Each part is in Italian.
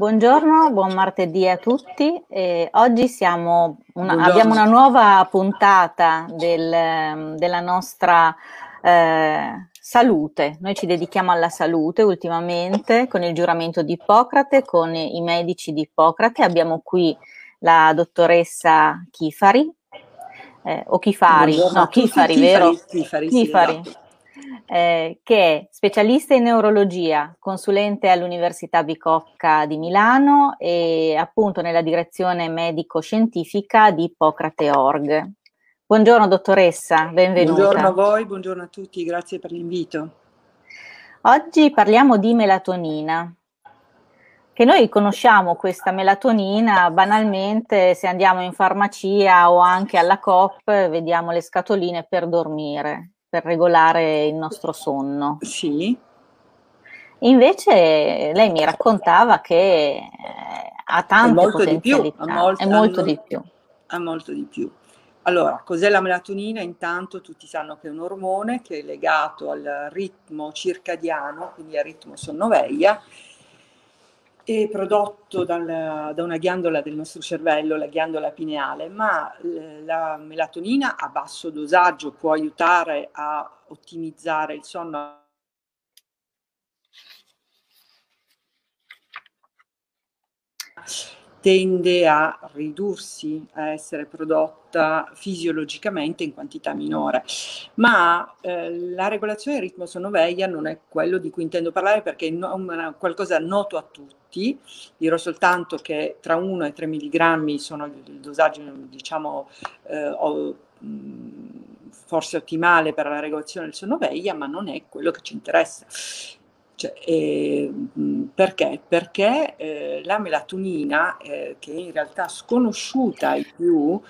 Buongiorno, buon martedì a tutti. Eh, oggi una, abbiamo una nuova puntata del, della nostra eh, salute. Noi ci dedichiamo alla salute ultimamente con il giuramento di Ippocrate, con i medici di Ippocrate. Abbiamo qui la dottoressa Chifari, eh, o Chifari, Buongiorno no, Chifari, Chifari, vero? Chifari, Chifari. Sì, eh, che è specialista in neurologia, consulente all'Università Bicocca di Milano e appunto nella direzione medico-scientifica di Ippocrate Org. Buongiorno dottoressa, benvenuta. Buongiorno a voi, buongiorno a tutti, grazie per l'invito. Oggi parliamo di melatonina, che noi conosciamo questa melatonina banalmente se andiamo in farmacia o anche alla COP, vediamo le scatoline per dormire per regolare il nostro sonno. Sì. Invece lei mi raccontava che eh, ha tante molto potenzialità. Di più, molto, è molto di più. Ha molto di più. Allora, cos'è la melatonina? Intanto tutti sanno che è un ormone che è legato al ritmo circadiano, quindi al ritmo sonnoveglia, è prodotto dal, da una ghiandola del nostro cervello, la ghiandola pineale, ma la melatonina a basso dosaggio può aiutare a ottimizzare il sonno tende a ridursi, a essere prodotta fisiologicamente in quantità minore. Ma eh, la regolazione del ritmo sonno-veglia non è quello di cui intendo parlare perché è no, qualcosa noto a tutti. Dirò soltanto che tra 1 e 3 mg sono il dosaggio, diciamo, eh, o, forse ottimale per la regolazione del sonno-veglia, ma non è quello che ci interessa. Cioè, eh, perché? Perché eh, la melatonina, eh, che è in realtà sconosciuta ai più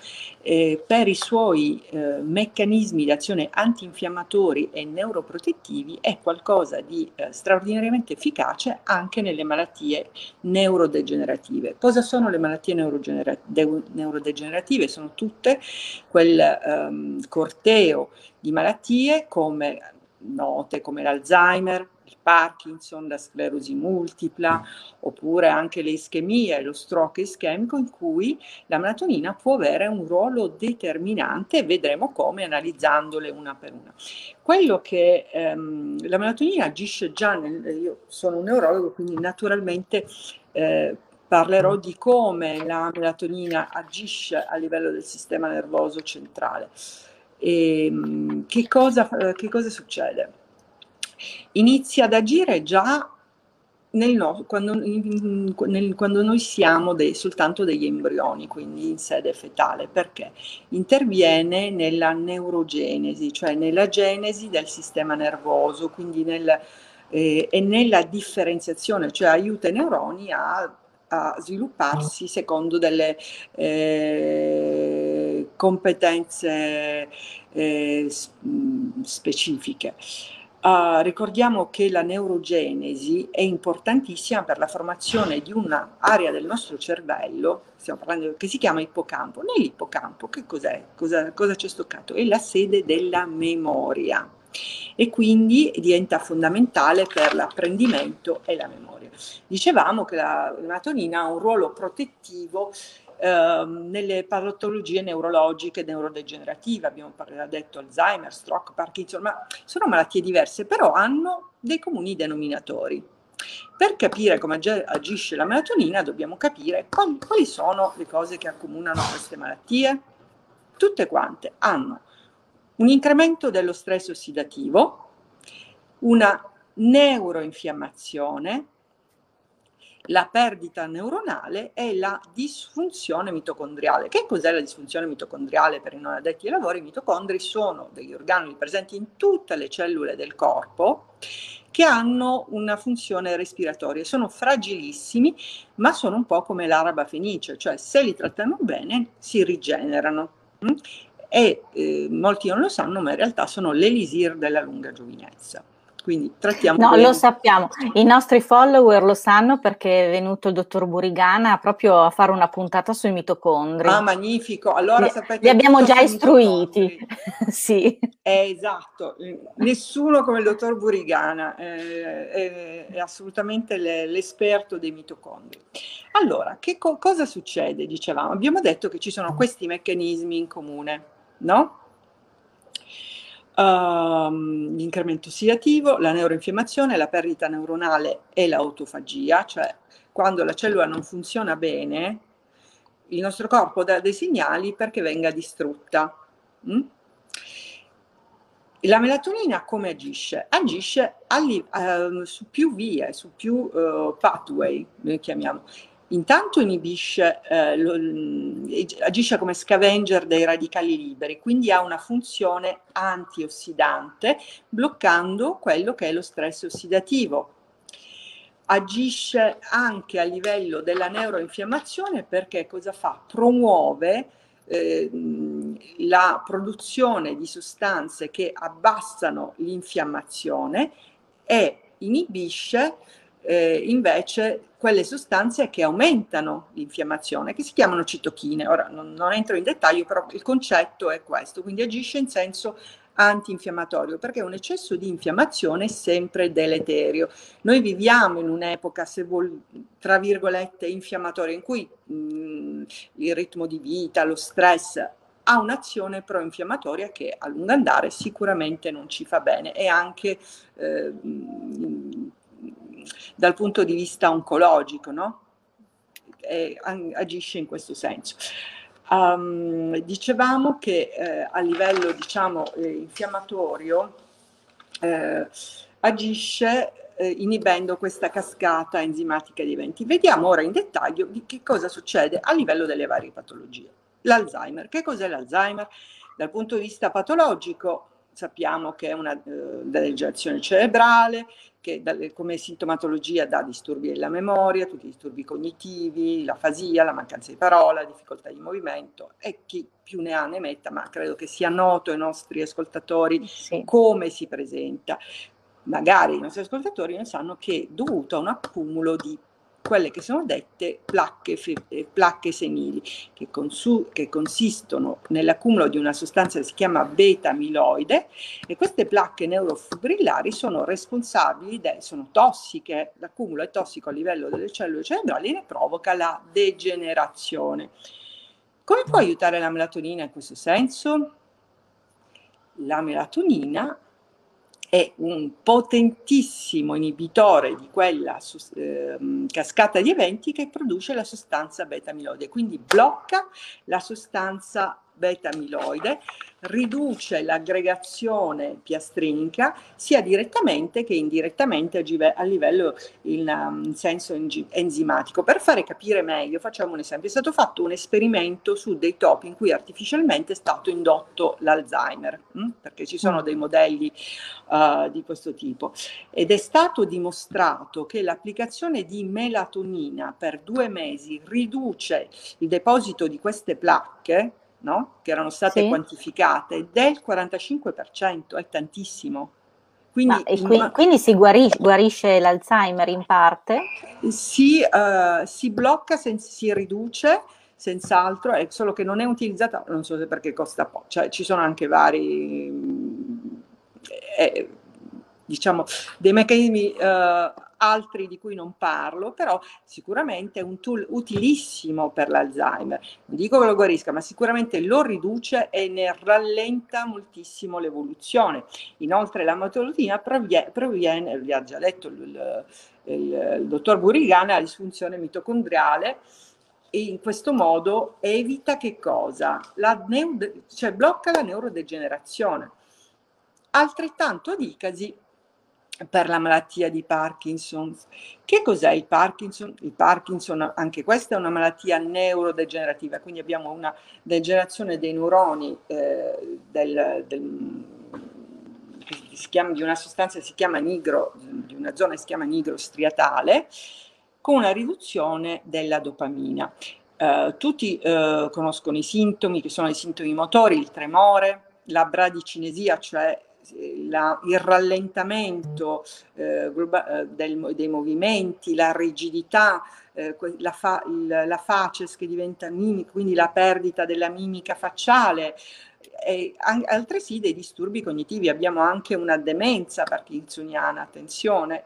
eh, per i suoi eh, meccanismi di azione antinfiammatori e neuroprotettivi, è qualcosa di eh, straordinariamente efficace anche nelle malattie neurodegenerative. Cosa sono le malattie neurogenera- de- neurodegenerative? Sono tutte quel ehm, corteo di malattie come note come l'Alzheimer, Parkinson, la sclerosi multipla, oppure anche le ischemie, lo stroke ischemico, in cui la melatonina può avere un ruolo determinante vedremo come analizzandole una per una. Quello che ehm, la melatonina agisce già, nel, io sono un neurologo, quindi naturalmente eh, parlerò di come la melatonina agisce a livello del sistema nervoso centrale. E, ehm, che, cosa, che cosa succede? Inizia ad agire già nel no, quando, nel, quando, noi siamo dei, soltanto degli embrioni, quindi in sede fetale, perché interviene nella neurogenesi, cioè nella genesi del sistema nervoso, quindi nel, eh, e nella differenziazione, cioè aiuta i neuroni a, a svilupparsi secondo delle eh, competenze eh, specifiche. Uh, ricordiamo che la neurogenesi è importantissima per la formazione di un'area del nostro cervello, stiamo parlando che si chiama ippocampo. Nell'ippocampo che cos'è? Cosa, cosa c'è stoccato? È la sede della memoria e quindi diventa fondamentale per l'apprendimento e la memoria. Dicevamo che la melatonina ha un ruolo protettivo Ehm, nelle patologie neurologiche, neurodegenerative, abbiamo detto Alzheimer, stroke, Parkinson, ma sono malattie diverse, però hanno dei comuni denominatori. Per capire come agisce la melatonina dobbiamo capire quali, quali sono le cose che accomunano queste malattie. Tutte quante hanno un incremento dello stress ossidativo, una neuroinfiammazione, la perdita neuronale e la disfunzione mitocondriale. Che cos'è la disfunzione mitocondriale per i non addetti ai lavori? I mitocondri sono degli organeli presenti in tutte le cellule del corpo che hanno una funzione respiratoria. Sono fragilissimi, ma sono un po' come l'araba fenice, cioè se li trattano bene si rigenerano. Mm? E eh, molti non lo sanno, ma in realtà sono l'elisir della lunga giovinezza. Quindi trattiamo. No, bene. lo sappiamo. I nostri follower lo sanno perché è venuto il dottor Burigana proprio a fare una puntata sui mitocondri. Ah, magnifico. Allora sapete. Li abbiamo già istruiti. sì. È esatto. Nessuno come il dottor Burigana è, è, è assolutamente l'esperto dei mitocondri. Allora, che co- cosa succede? Dicevamo, abbiamo detto che ci sono questi meccanismi in comune, no? Um, l'incremento ossidativo, la neuroinfiammazione, la perdita neuronale e l'autofagia, cioè quando la cellula non funziona bene, il nostro corpo dà dei segnali perché venga distrutta. Mm? La melatonina come agisce? Agisce alli, uh, su più vie, su più uh, pathway, noi chiamiamo. Intanto inibisce, eh, lo, agisce come scavenger dei radicali liberi, quindi ha una funzione antiossidante, bloccando quello che è lo stress ossidativo. Agisce anche a livello della neuroinfiammazione perché cosa fa? Promuove eh, la produzione di sostanze che abbassano l'infiammazione e inibisce eh, invece quelle sostanze che aumentano l'infiammazione, che si chiamano citochine. Ora non, non, entro in dettaglio, però il concetto è questo, quindi agisce in senso antinfiammatorio, perché un eccesso di infiammazione è sempre deleterio. Noi viviamo in un'epoca, se vuol, tra virgolette, infiammatoria, in cui mh, il ritmo di vita, lo stress ha un'azione pro-infiammatoria che a lungo andare sicuramente non ci fa bene e anche eh, dal punto di vista oncologico, no? E, agisce in questo senso. Um, dicevamo che eh, a livello diciamo, eh, infiammatorio eh, agisce eh, inibendo questa cascata enzimatica di eventi. Vediamo ora in dettaglio di che cosa succede a livello delle varie patologie. L'Alzheimer. Che cos'è l'Alzheimer? Dal punto di vista patologico sappiamo che è una uh, degenerazione cerebrale, che dalle, come sintomatologia dà disturbi della memoria, tutti i disturbi cognitivi, la fasia, la mancanza di parola, difficoltà di movimento e chi più ne ha ne metta, ma credo che sia noto ai nostri ascoltatori sì. come si presenta. Magari i nostri ascoltatori ne sanno che è dovuto a un accumulo di quelle che sono dette placche, eh, placche senili, che, consu- che, consistono nell'accumulo di una sostanza che si chiama beta-amiloide e queste placche neurofibrillari sono responsabili, de- sono tossiche, l'accumulo è tossico a livello delle cellule cerebrali e ne provoca la degenerazione. Come può aiutare la melatonina in questo senso? La melatonina è un potentissimo inibitore di quella eh, cascata di eventi che produce la sostanza beta-amiloide, quindi blocca la sostanza beta-amiloide, riduce l'aggregazione piastrinica sia direttamente che indirettamente a livello in, um, senso enzimatico. Per fare capire meglio, facciamo un esempio. È stato fatto un esperimento su dei topi in cui artificialmente è stato indotto l'Alzheimer, hm? perché ci sono mm. dei modelli uh, di questo tipo, ed è stato dimostrato che l'applicazione di melatonina per due mesi riduce il deposito di queste placche no? che erano state sì. quantificate del 45%, è tantissimo. Quindi, qui, ma, quindi si guarisce, guarisce, l'Alzheimer in parte? Si, uh, si blocca, sen- si riduce, senz'altro, è solo che non è utilizzata, non so se perché costa poco, cioè ci sono anche vari, eh, diciamo, dei meccanismi uh, altri di cui non parlo, però sicuramente è un tool utilissimo per l'Alzheimer. Non dico che lo guarisca, ma sicuramente lo riduce e ne rallenta moltissimo l'evoluzione. Inoltre la matolotina proviene, vi ha già detto il, il, il dottor Burigana, la disfunzione mitocondriale, e in questo modo evita che cosa? La neo, cioè blocca la neurodegenerazione. Altrettanto dicasi per la malattia di Parkinson. Che cos'è il Parkinson? Il Parkinson, anche questa è una malattia neurodegenerativa, quindi abbiamo una degenerazione dei neuroni eh, del, del, chiama, di una sostanza che si chiama nigro, di una zona che si chiama nigro striatale, con una riduzione della dopamina. Eh, tutti eh, conoscono i sintomi, che sono i sintomi motori, il tremore, la bradicinesia, cioè la, il rallentamento eh, globa- del, dei movimenti, la rigidità, eh, la, fa- il, la facies che diventa mimica, quindi la perdita della mimica facciale, e altresì dei disturbi cognitivi. Abbiamo anche una demenza parkinsoniana, attenzione,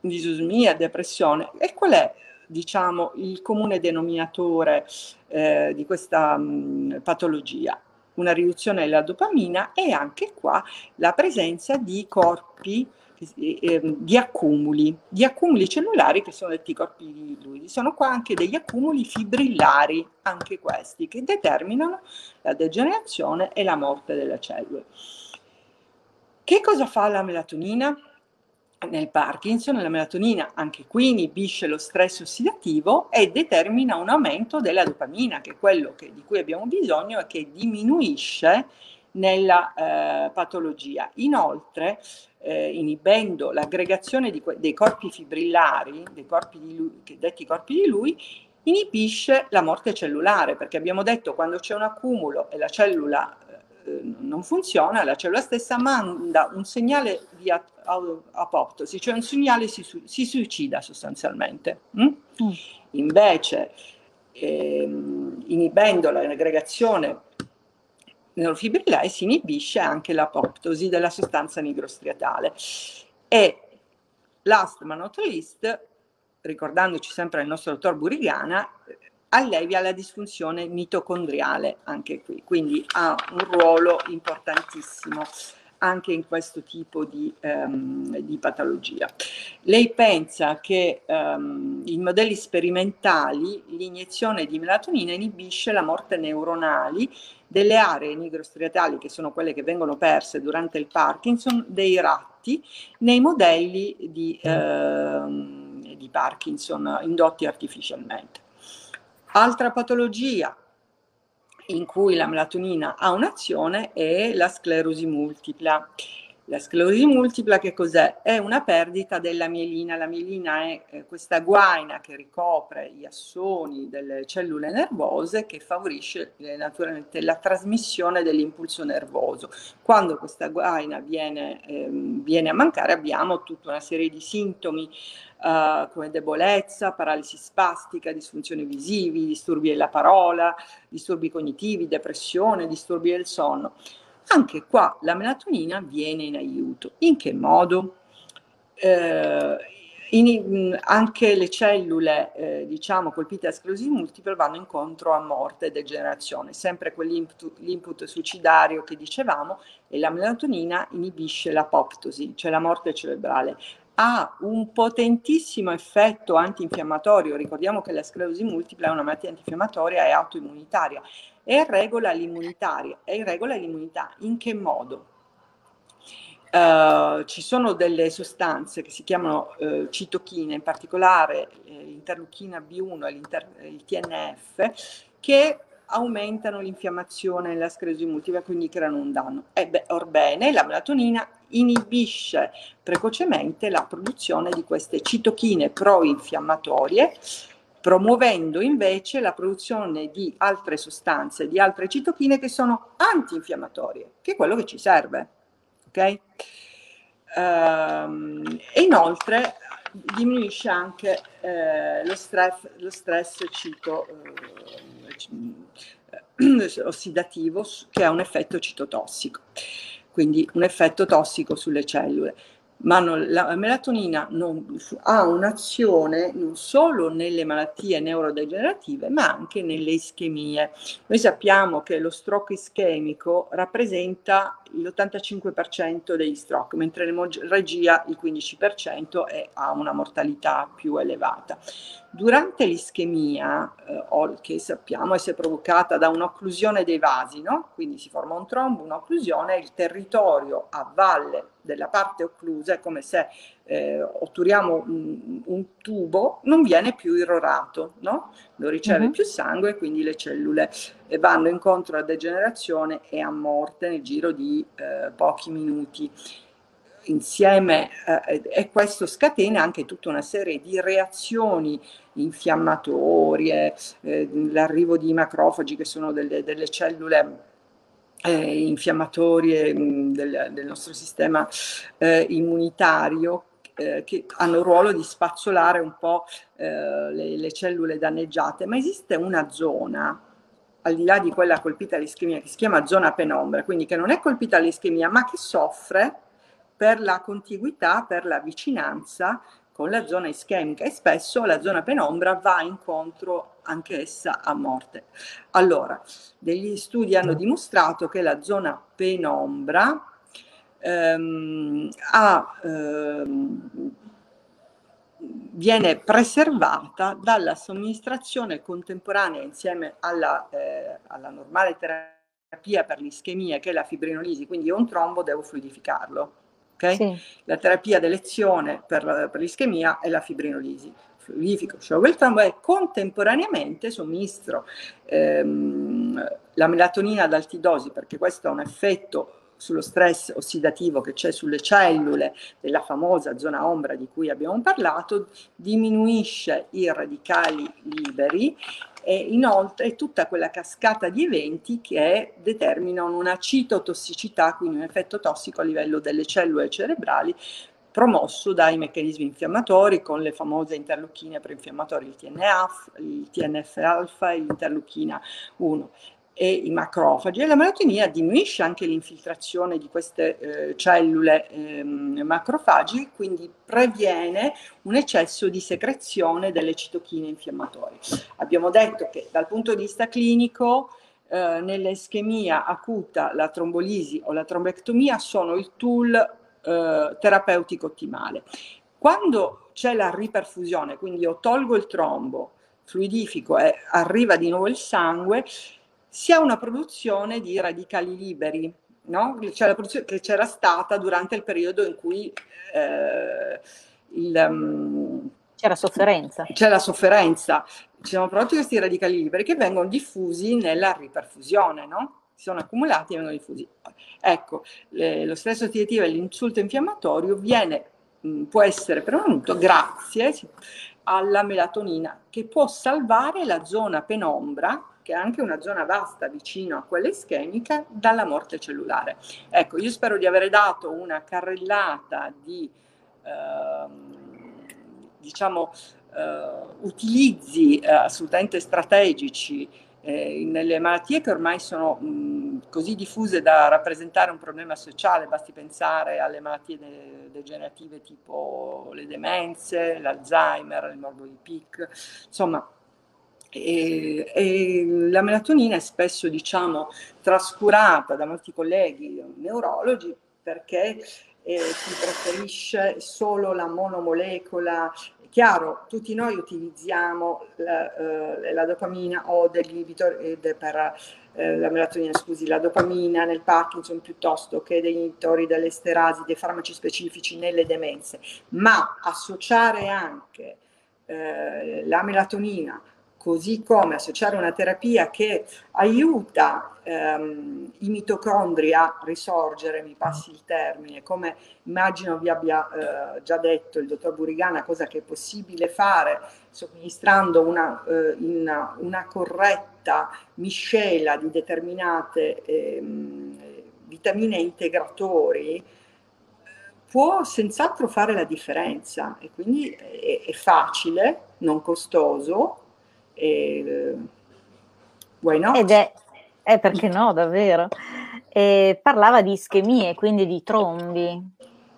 disosmia, depressione. E qual è, diciamo, il comune denominatore eh, di questa mh, patologia? Una riduzione della dopamina e anche qua la presenza di corpi eh, di accumuli, di accumuli cellulari che sono detti corpi di fluidi. Sono qua anche degli accumuli fibrillari, anche questi, che determinano la degenerazione e la morte delle cellule. Che cosa fa la melatonina? Nel Parkinson la melatonina anche qui inibisce lo stress ossidativo e determina un aumento della dopamina, che è quello che, di cui abbiamo bisogno e che diminuisce nella eh, patologia. Inoltre, eh, inibendo l'aggregazione di, dei corpi fibrillari, dei corpi di lui, detti corpi di lui, inibisce la morte cellulare, perché abbiamo detto quando c'è un accumulo e la cellula non funziona, la cellula stessa manda un segnale di apoptosi, cioè un segnale si, si suicida sostanzialmente. Mm? Mm. Invece, ehm, inibendo l'aggregazione neurofibrillare si inibisce anche l'apoptosi della sostanza nigrostriatale. E last ma not least, ricordandoci sempre il nostro dottor Burigana, allevia la disfunzione mitocondriale anche qui, quindi ha un ruolo importantissimo anche in questo tipo di, um, di patologia. Lei pensa che um, in modelli sperimentali l'iniezione di melatonina inibisce la morte neuronali delle aree nigrostriatali, che sono quelle che vengono perse durante il Parkinson, dei ratti nei modelli di, uh, di Parkinson indotti artificialmente. Altra patologia in cui la melatonina ha un'azione è la sclerosi multipla. La sclerosi multipla che cos'è? È una perdita della mielina. La mielina è eh, questa guaina che ricopre gli assoni delle cellule nervose che favorisce eh, naturalmente la trasmissione dell'impulso nervoso. Quando questa guaina viene, eh, viene a mancare abbiamo tutta una serie di sintomi Uh, come debolezza, paralisi spastica, disfunzioni visivi, disturbi della parola, disturbi cognitivi, depressione, disturbi del sonno. Anche qua la melatonina viene in aiuto. In che modo? Eh, in, anche le cellule, eh, diciamo, colpite da sclerosi multiple vanno incontro a morte e degenerazione, sempre quell'input suicidario che dicevamo, e la melatonina inibisce l'apoptosi, cioè la morte cerebrale ha un potentissimo effetto antinfiammatorio. Ricordiamo che la sclerosi multipla è una malattia antinfiammatoria e autoimmunitaria e regola l'immunitaria. E regola l'immunità. In che modo? Uh, ci sono delle sostanze che si chiamano uh, citochine, in particolare eh, l'interleuchina B1 e il TNF, che aumentano l'infiammazione nella sclerosi multipla, quindi creano un danno. E orbene, la melatonina inibisce precocemente la produzione di queste citochine pro-infiammatorie, promuovendo invece la produzione di altre sostanze, di altre citochine che sono antinfiammatorie, che è quello che ci serve. Okay? Ehm, e inoltre diminuisce anche eh, lo stress, lo stress cito, eh, ossidativo che ha un effetto citotossico quindi un effetto tossico sulle cellule ma non, la melatonina non, ha un'azione non solo nelle malattie neurodegenerative, ma anche nelle ischemie. Noi sappiamo che lo stroke ischemico rappresenta l'85% degli stroke, mentre l'emorragia il 15% e ha una mortalità più elevata. Durante l'ischemia, eh, che sappiamo essere provocata da un'occlusione dei vasi, no? quindi si forma un trombo, un'occlusione, il territorio a valle della parte occlusa è come se eh, otturiamo un, un, tubo, non viene più irrorato, no? non riceve uh-huh. più sangue e quindi le cellule eh, vanno incontro a degenerazione e a morte nel giro di eh, pochi minuti. Insieme eh, e questo scatena anche tutta una serie di reazioni infiammatorie, eh, l'arrivo di macrofagi che sono delle, delle cellule eh, infiammatorie mm, del, del, nostro sistema eh, immunitario eh, che hanno il ruolo di spazzolare un po' eh, le, le, cellule danneggiate, ma esiste una zona al di là di quella colpita dall'ischemia che si chiama zona penombra, quindi che non è colpita dall'ischemia ma che soffre per la contiguità, per la vicinanza con la zona ischemica e spesso la zona penombra va incontro anch'essa a morte. Allora, degli studi hanno dimostrato che la zona penombra ehm, ha, ehm, viene preservata dalla somministrazione contemporanea insieme alla, eh, alla normale terapia per l'ischemia che è la fibrinolisi, quindi io un trombo devo fluidificarlo Okay? Sì. La terapia d'elezione per, per l'ischemia è la fibrinolisi. Sciolgo il trombo e contemporaneamente somministro ehm, la melatonina ad altidosi perché questo ha un effetto sullo stress ossidativo che c'è sulle cellule della famosa zona ombra di cui abbiamo parlato, diminuisce i radicali liberi e inoltre tutta quella cascata di eventi che determinano una citotossicità, quindi un effetto tossico a livello delle cellule cerebrali promosso dai meccanismi infiammatori con le famose interleuchine preinfiammatorie, il TNF, il TNF-alfa e l'interleuchina 1 e i macrofagi e la melatonina diminuisce anche l'infiltrazione di queste eh, cellule eh, macrofagi, quindi previene un eccesso di secrezione delle citochine infiammatorie. Abbiamo detto che dal punto di vista clinico eh, nell'ischemia acuta la trombolisi o la trombectomia sono il tool eh, terapeutico ottimale. Quando c'è la riperfusione, quindi io tolgo il trombo, fluidifico e arriva di nuovo il sangue, si ha una produzione di radicali liberi, no? cioè la produzione che c'era stata durante il periodo in cui eh, il, um, c'era sofferenza. C'è la sofferenza. Ci sono prodotti questi radicali liberi che vengono diffusi nella riperfusione, no? Si sono accumulati e vengono diffusi. Ecco, le, lo stress ossidativo e l'insulto infiammatorio viene, mh, può essere prevenuto grazie alla melatonina che può salvare la zona penombra che è anche una zona vasta vicino a quella ischemica, dalla morte cellulare. Ecco, io spero di aver dato una carrellata di, eh, diciamo, eh, utilizzi eh, assolutamente strategici eh, nelle malattie che ormai sono mh, così diffuse da rappresentare un problema sociale, basti pensare alle malattie de- degenerative tipo le demenze, l'Alzheimer, il morbo di Pic, insomma e, e, la melatonina è spesso diciamo trascurata da molti colleghi neurologi perché eh, si preferisce solo la monomolecola. Chiaro, tutti noi utilizziamo la, eh, la dopamina o degli inibitori eh, per eh, la melatonina, scusi, la dopamina nel Parkinson piuttosto che degli inibitori dell'esterasi, dei farmaci specifici nelle demenze, ma associare anche eh, la melatonina così come associare una terapia che aiuta ehm, i mitocondri a risorgere, mi passi il termine, come immagino vi abbia eh, già detto il dottor Burigana, cosa che è possibile fare somministrando una, eh, una, una corretta miscela di determinate ehm, vitamine integratori, può senz'altro fare la differenza e quindi è, è facile, non costoso e, why not? Ed è, è perché no, davvero. E parlava di ischemie, quindi di trombi.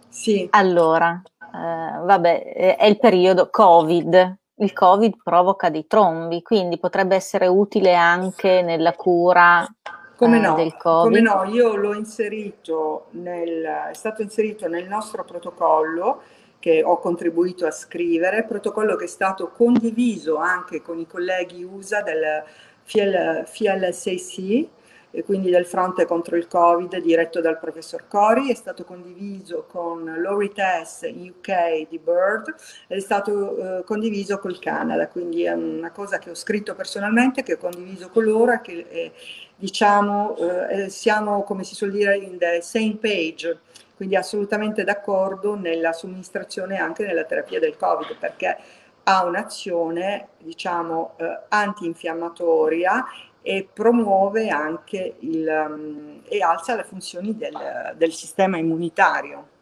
Sì. Allora, eh, vabbè, è il periodo Covid. Il Covid provoca dei trombi, quindi potrebbe essere utile anche nella cura come eh, no, del Covid. Come no, io l'ho inserito nel, è stato inserito nel nostro protocollo che ho contribuito a scrivere, protocollo che è stato condiviso anche con i colleghi USA del FIL, FILSAC, e quindi del fronte contro il Covid diretto dal professor Cori, è stato condiviso con Laurie Tess UK di Bird ed è stato eh, condiviso col Canada, quindi è una cosa che ho scritto personalmente, che ho condiviso con loro che eh, diciamo eh, siamo come si suol dire in the same page quindi assolutamente d'accordo nella somministrazione anche nella terapia del Covid perché ha un'azione diciamo eh, antinfiammatoria e promuove anche il, um, e alza le funzioni del, del sistema immunitario.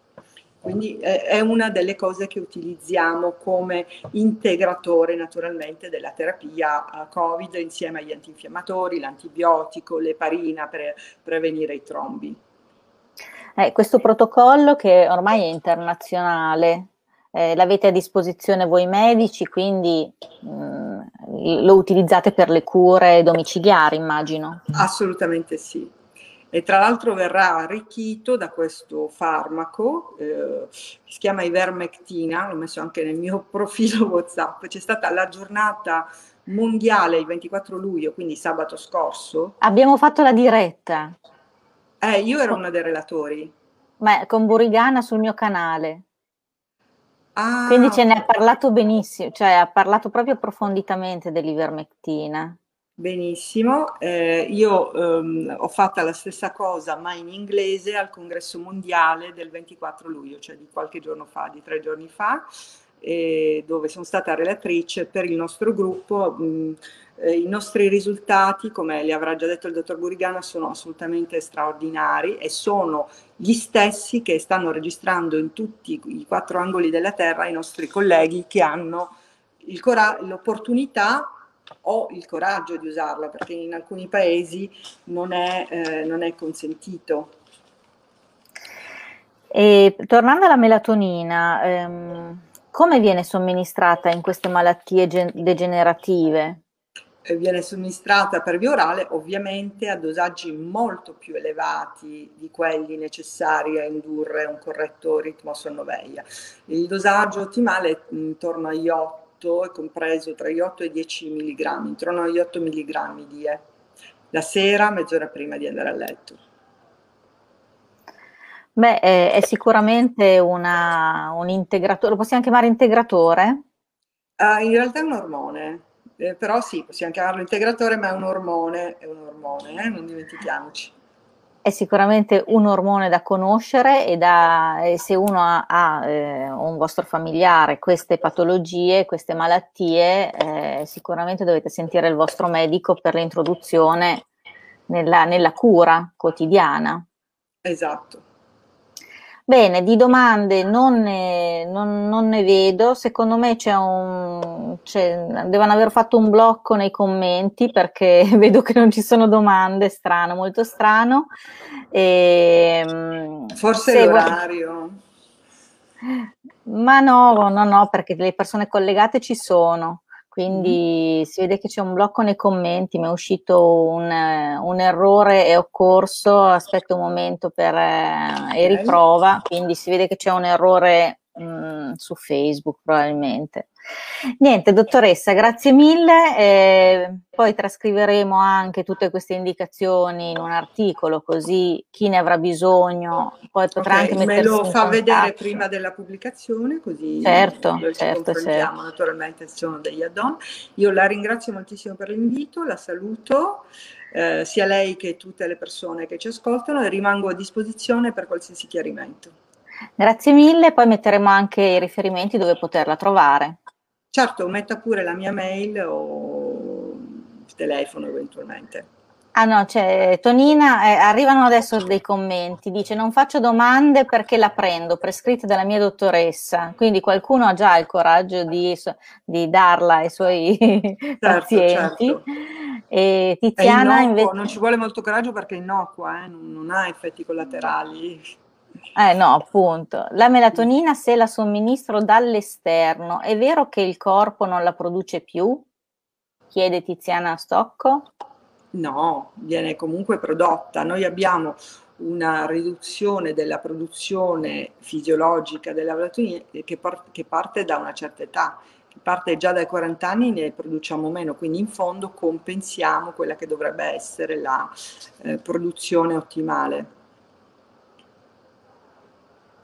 Quindi eh, è una delle cose che utilizziamo come integratore naturalmente della terapia uh, Covid insieme agli antinfiammatori, l'antibiotico, l'eparina per prevenire i trombi. Eh, questo protocollo che ormai è internazionale, eh, l'avete a disposizione voi medici, quindi mh, mm, lo utilizzate per le cure domiciliari, immagino. Assolutamente sì. E tra l'altro verrà arricchito da questo farmaco eh, che si chiama Ivermectina, l'ho messo anche nel mio profilo WhatsApp. C'è stata la giornata mondiale il 24 luglio, quindi sabato scorso. Abbiamo fatto la diretta. Eh, io ero una dei relatori. Ma con Burigana sul mio canale. Ah, Quindi ce ne ha parlato benissimo, cioè ha parlato proprio approfonditamente dell'ivermectina. Benissimo, eh, io ehm, ho fatto la stessa cosa ma in inglese al congresso mondiale del 24 luglio, cioè di qualche giorno fa, di tre giorni fa, eh, dove sono stata relatrice per il nostro gruppo. Mh, eh, I nostri risultati, come le avrà già detto il dottor Burigana, sono assolutamente straordinari e sono gli stessi che stanno registrando in tutti i quattro angoli della Terra i nostri colleghi che hanno cora- l'opportunità o il coraggio di usarla, perché in alcuni paesi non è, eh, non è consentito. E, tornando alla melatonina, ehm, come viene somministrata in queste malattie gen- degenerative? viene somministrata per via orale ovviamente a dosaggi molto più elevati di quelli necessari a indurre un corretto ritmo sonno-veglia. Il dosaggio ottimale è intorno agli 8, è compreso tra gli 8 e i 10 mg, intorno agli 8 mg di E, la sera mezz'ora prima di andare a letto. Beh, è, sicuramente una, un integratore, lo possiamo chiamare integratore? Uh, in realtà è un ormone, eh, però sì, possiamo chiamarlo integratore, ma è un ormone, è un ormone, eh? non dimentichiamoci. È sicuramente un ormone da conoscere e, da, e se uno ha, ha eh, un vostro familiare queste patologie, queste malattie, eh, sicuramente dovete sentire il vostro medico per l'introduzione nella, nella cura quotidiana. Esatto. Bene, di domande non ne, non, non ne vedo, secondo me c'è un, c'è, devono aver fatto un blocco nei commenti perché vedo che non ci sono domande, strano, molto strano. E, ehm, Forse è l'orario. Ma no, no, no, perché le persone collegate ci sono. Quindi mm. si vede che c'è un blocco nei commenti, mi è uscito un, un errore e ho corso, aspetto un momento per, eh, e riprova, quindi si vede che c'è un errore mh, mm, su Facebook probabilmente. Niente, dottoressa, grazie mille. Eh, poi trascriveremo anche tutte queste indicazioni in un articolo, così chi ne avrà bisogno poi potrà okay, anche Me lo fa vedere prima della pubblicazione, così certo, certo, certo. Naturalmente ci sono degli add-on. Io la ringrazio moltissimo per l'invito, la saluto. Eh, sia lei che tutte le persone che ci ascoltano e rimango a disposizione per qualsiasi chiarimento. Grazie mille, poi metteremo anche i riferimenti dove poterla trovare. Certo, metta pure la mia mail o il telefono eventualmente. Ah no, cioè, Tonina, eh, arrivano adesso dei commenti, dice non faccio domande perché la prendo, prescritta dalla mia dottoressa, quindi qualcuno ha già il coraggio di, di darla ai suoi certo, pazienti. Certo. E Tiziana invece... Non ci vuole molto coraggio perché è innocua, eh? non, non ha effetti collaterali. Eh no, appunto. La melatonina se la somministro dall'esterno, è vero che il corpo non la produce più? Chiede Tiziana Stocco. No, viene comunque prodotta. Noi abbiamo una riduzione della produzione fisiologica della melatonina che, par- che parte da una certa età, parte già dai 40 anni ne produciamo meno, quindi in fondo compensiamo quella che dovrebbe essere la eh, produzione ottimale.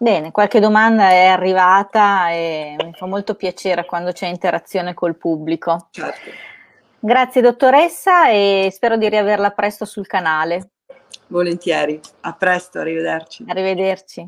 Bene, qualche domanda è arrivata e mi fa molto piacere quando c'è interazione col pubblico. Certo. Grazie dottoressa e spero di riaverla presto sul canale. Volentieri, a presto, arrivederci. Arrivederci.